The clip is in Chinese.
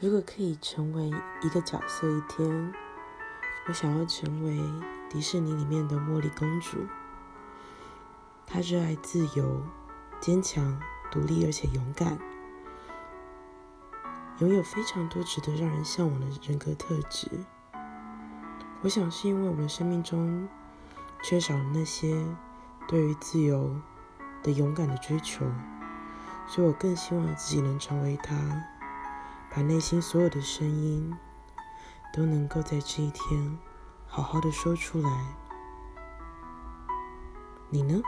如果可以成为一个角色一天，我想要成为迪士尼里面的茉莉公主。她热爱自由、坚强、独立而且勇敢，拥有非常多值得让人向往的人格特质。我想是因为我的生命中缺少了那些对于自由的勇敢的追求，所以我更希望自己能成为她，把内心所有的声音都能够在这一天好好的说出来。你呢？